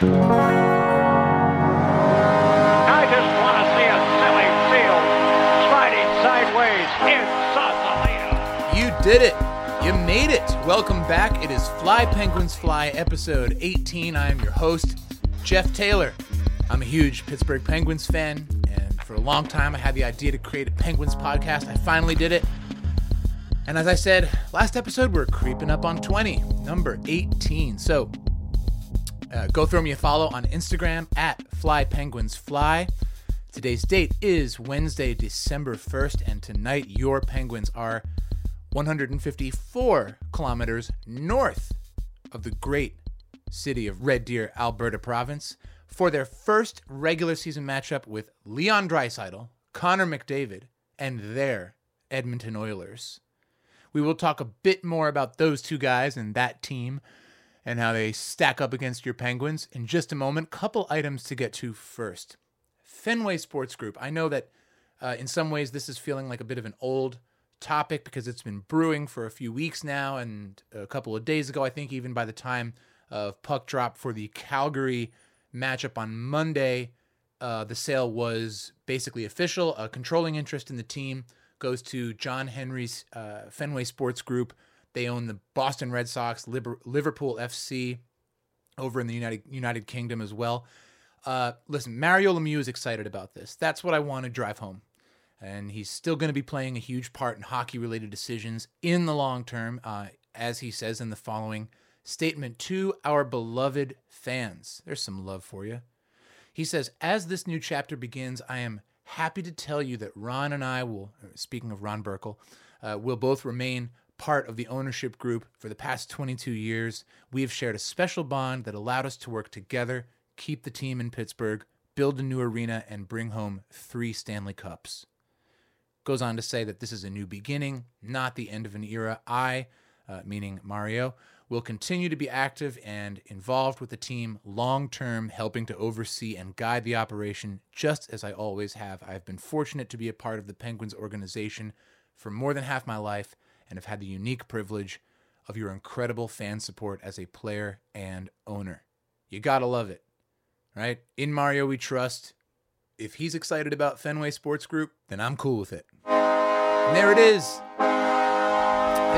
I just want to see a silly field sliding sideways. You did it. You made it. Welcome back. It is Fly Penguins Fly, episode 18. I am your host, Jeff Taylor. I'm a huge Pittsburgh Penguins fan, and for a long time I had the idea to create a Penguins podcast. I finally did it. And as I said last episode, we're creeping up on 20, number 18. So uh, go throw me a follow on Instagram at Fly Penguins Fly. Today's date is Wednesday, December 1st, and tonight your Penguins are 154 kilometers north of the great city of Red Deer, Alberta Province, for their first regular season matchup with Leon Draisaitl, Connor McDavid, and their Edmonton Oilers. We will talk a bit more about those two guys and that team and how they stack up against your Penguins in just a moment. Couple items to get to first. Fenway Sports Group. I know that uh, in some ways this is feeling like a bit of an old topic because it's been brewing for a few weeks now, and a couple of days ago, I think even by the time of puck drop for the Calgary matchup on Monday, uh, the sale was basically official. A controlling interest in the team goes to John Henry's uh, Fenway Sports Group. They own the Boston Red Sox, Liverpool FC, over in the United United Kingdom as well. Uh, listen, Mario Lemieux is excited about this. That's what I want to drive home. And he's still going to be playing a huge part in hockey related decisions in the long term, uh, as he says in the following statement to our beloved fans. There's some love for you. He says, As this new chapter begins, I am happy to tell you that Ron and I will, speaking of Ron Burkle, uh, will both remain part of the ownership group for the past 22 years. We have shared a special bond that allowed us to work together, keep the team in Pittsburgh, build a new arena, and bring home three Stanley Cups. Goes on to say that this is a new beginning, not the end of an era. I, uh, meaning Mario, will continue to be active and involved with the team long term, helping to oversee and guide the operation just as I always have. I've been fortunate to be a part of the Penguins organization for more than half my life and have had the unique privilege of your incredible fan support as a player and owner. You gotta love it, right? In Mario, we trust. If he's excited about Fenway Sports Group, then I'm cool with it. And there it is.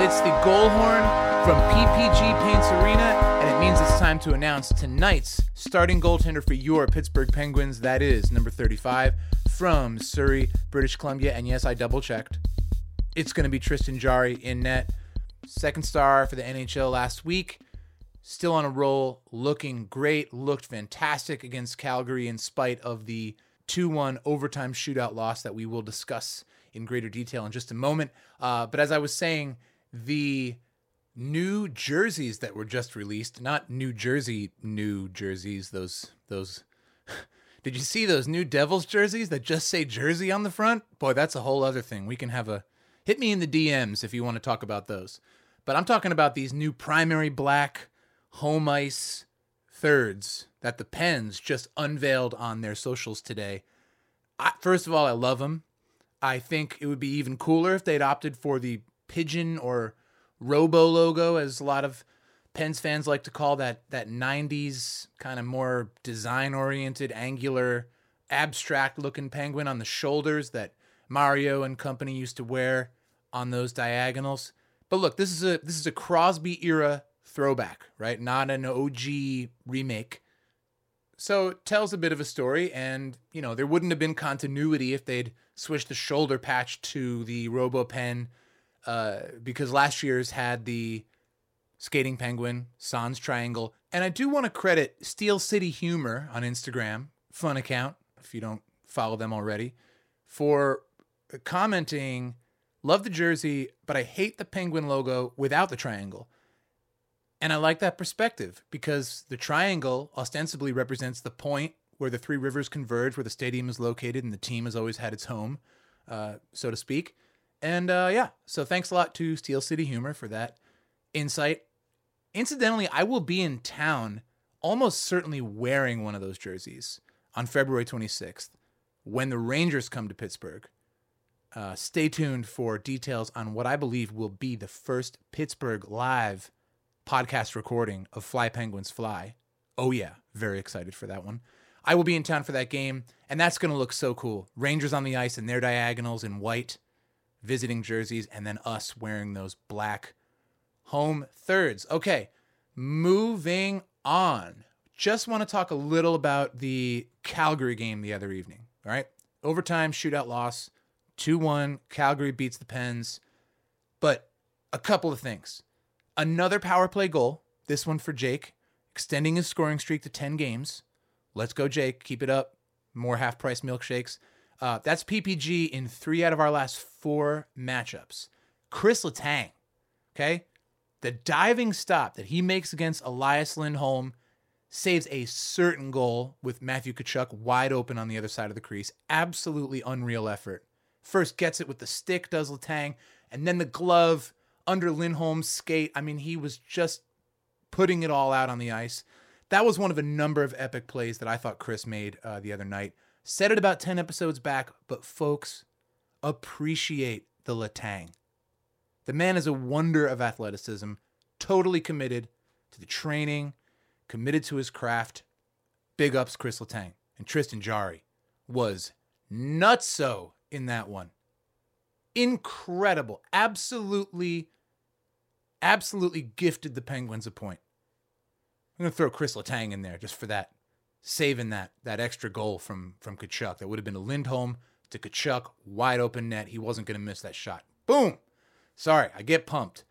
It's the goal horn from PPG Paints Arena, and it means it's time to announce tonight's starting goaltender for your Pittsburgh Penguins. That is number 35 from Surrey, British Columbia. And yes, I double checked. It's going to be Tristan Jarry in net. Second star for the NHL last week. Still on a roll, looking great, looked fantastic against Calgary in spite of the 2 1 overtime shootout loss that we will discuss in greater detail in just a moment. Uh, but as I was saying, the new jerseys that were just released, not New Jersey new jerseys, those, those. Did you see those new Devils jerseys that just say Jersey on the front? Boy, that's a whole other thing. We can have a hit me in the DMs if you want to talk about those. But I'm talking about these new primary black home ice thirds that the Pens just unveiled on their socials today. I, first of all, I love them. I think it would be even cooler if they'd opted for the pigeon or robo logo, as a lot of Pens fans like to call that that 90s kind of more design oriented, angular, abstract looking penguin on the shoulders that Mario and company used to wear on those diagonals. But look, this is a this is a Crosby era throwback, right? Not an OG remake. So tells a bit of a story, and you know there wouldn't have been continuity if they'd switched the shoulder patch to the Robo Pen, uh, because last year's had the skating penguin, Sans triangle, and I do want to credit Steel City Humor on Instagram, fun account if you don't follow them already, for commenting, "Love the jersey, but I hate the penguin logo without the triangle." And I like that perspective because the triangle ostensibly represents the point where the three rivers converge, where the stadium is located, and the team has always had its home, uh, so to speak. And uh, yeah, so thanks a lot to Steel City Humor for that insight. Incidentally, I will be in town, almost certainly wearing one of those jerseys on February 26th when the Rangers come to Pittsburgh. Uh, stay tuned for details on what I believe will be the first Pittsburgh live podcast recording of Fly Penguins Fly Oh, yeah. Very excited for that one. I will be in town for that game, and that's going to look so cool. Rangers on the ice in their diagonals in white, visiting jerseys, and then us wearing those black home thirds. Okay, moving on. Just want to talk a little about the Calgary game the other evening. All right, overtime shootout loss, 2 1. Calgary beats the Pens. But a couple of things. Another power play goal, this one for Jake, extending his scoring streak to 10 games. Let's go, Jake. Keep it up. More half price milkshakes. Uh, that's PPG in three out of our last four matchups. Chris Letang, okay? The diving stop that he makes against Elias Lindholm saves a certain goal with Matthew Tkachuk wide open on the other side of the crease. Absolutely unreal effort. First gets it with the stick, does Letang, and then the glove under Lindholm's skate. I mean, he was just putting it all out on the ice. That was one of a number of epic plays that I thought Chris made uh, the other night. Said it about 10 episodes back, but folks, appreciate the Letang. The man is a wonder of athleticism, totally committed to the training, committed to his craft. Big ups, Chris Letang. And Tristan Jarry was nutso in that one. Incredible. Absolutely, absolutely gifted the Penguins a point. I'm gonna throw Chris Letang in there just for that, saving that that extra goal from from Tkachuk. That would have been a Lindholm to Tkachuk, wide open net. He wasn't gonna miss that shot. Boom. Sorry, I get pumped,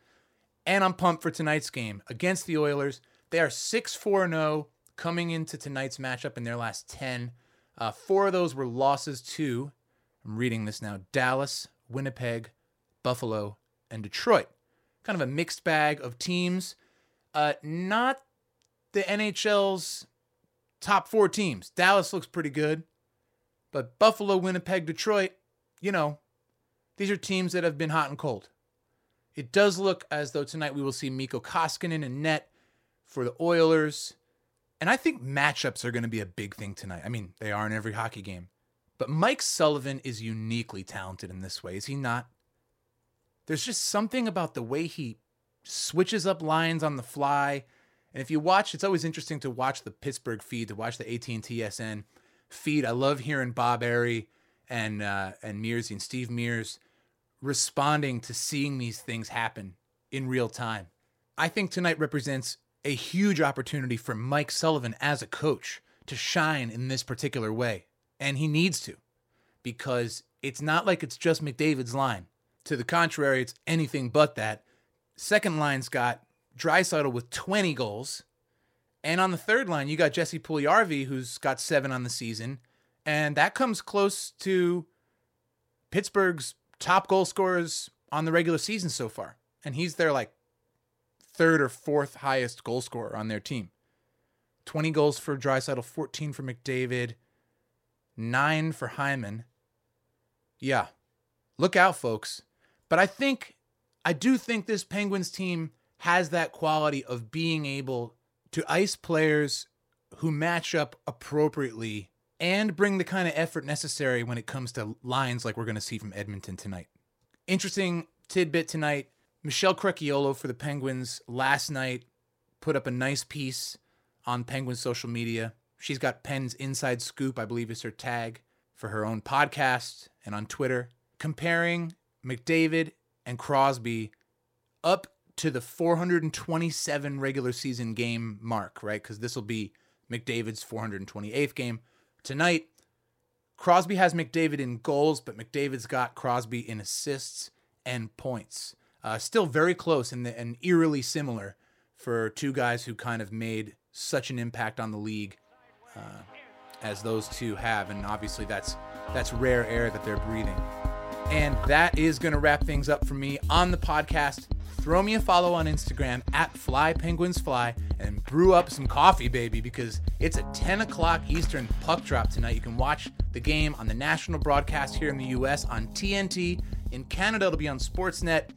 and I'm pumped for tonight's game against the Oilers. They are six four zero coming into tonight's matchup in their last ten. Uh, four of those were losses to. I'm reading this now: Dallas, Winnipeg, Buffalo, and Detroit. Kind of a mixed bag of teams. Uh, not the NHL's top four teams. Dallas looks pretty good, but Buffalo, Winnipeg, Detroit, you know, these are teams that have been hot and cold. It does look as though tonight we will see Mikko Koskinen in net for the Oilers. And I think matchups are going to be a big thing tonight. I mean, they are in every hockey game. But Mike Sullivan is uniquely talented in this way, is he not? There's just something about the way he switches up lines on the fly and if you watch, it's always interesting to watch the Pittsburgh feed, to watch the AT&T SN feed. I love hearing Bob Errey and uh, and Mears and Steve Mears responding to seeing these things happen in real time. I think tonight represents a huge opportunity for Mike Sullivan as a coach to shine in this particular way, and he needs to, because it's not like it's just McDavid's line. To the contrary, it's anything but that. Second line's got Draisaitl with 20 goals. And on the third line, you got Jesse Puljujarvi, who's got seven on the season. And that comes close to Pittsburgh's top goal scorers on the regular season so far. And he's their like third or fourth highest goal scorer on their team. 20 goals for Draisaitl, 14 for McDavid, 9 for Hyman. Yeah. Look out, folks. But I think I do think this Penguins team has that quality of being able to ice players who match up appropriately and bring the kind of effort necessary when it comes to lines like we're going to see from Edmonton tonight. Interesting tidbit tonight. Michelle Crechiolo for the Penguins last night put up a nice piece on Penguins social media. She's got Pens Inside Scoop, I believe is her tag, for her own podcast and on Twitter, comparing McDavid and Crosby up to the 427 regular season game mark, right? Because this will be McDavid's 428th game. Tonight, Crosby has McDavid in goals, but McDavid's got Crosby in assists and points. Uh, still very close and, and eerily similar for two guys who kind of made such an impact on the league Uh, as those two have, and obviously that's that's rare air that they're breathing. And that is going to wrap things up for me on the podcast throw me a follow on Instagram at Fly Penguins Fly and brew up some coffee, baby, because it's a 10 o'clock Eastern puck drop tonight. You can watch the game on the national broadcast here in the US on TNT. In Canada, it'll be on Sportsnet.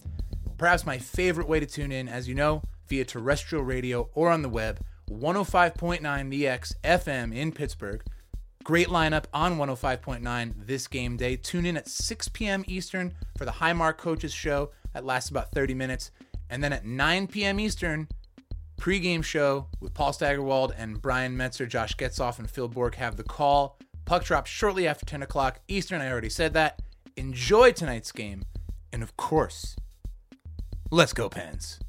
Perhaps my favorite way to tune in, as you know, via terrestrial radio or on the web. 105.9 The X FM in Pittsburgh. Great lineup on 105.9 this game day. Tune in at 6 p.m. Eastern for the Highmark Coaches Show. That lasts about 30 minutes. And then at 9 p.m. Eastern, pregame show with Paul Steigerwald and Brian Metzer, Josh Getzoff, and Phil Bourque have the call. Puck drops shortly after 10 o'clock Eastern. I already said that. Enjoy tonight's game. And of course, let's go, Pens.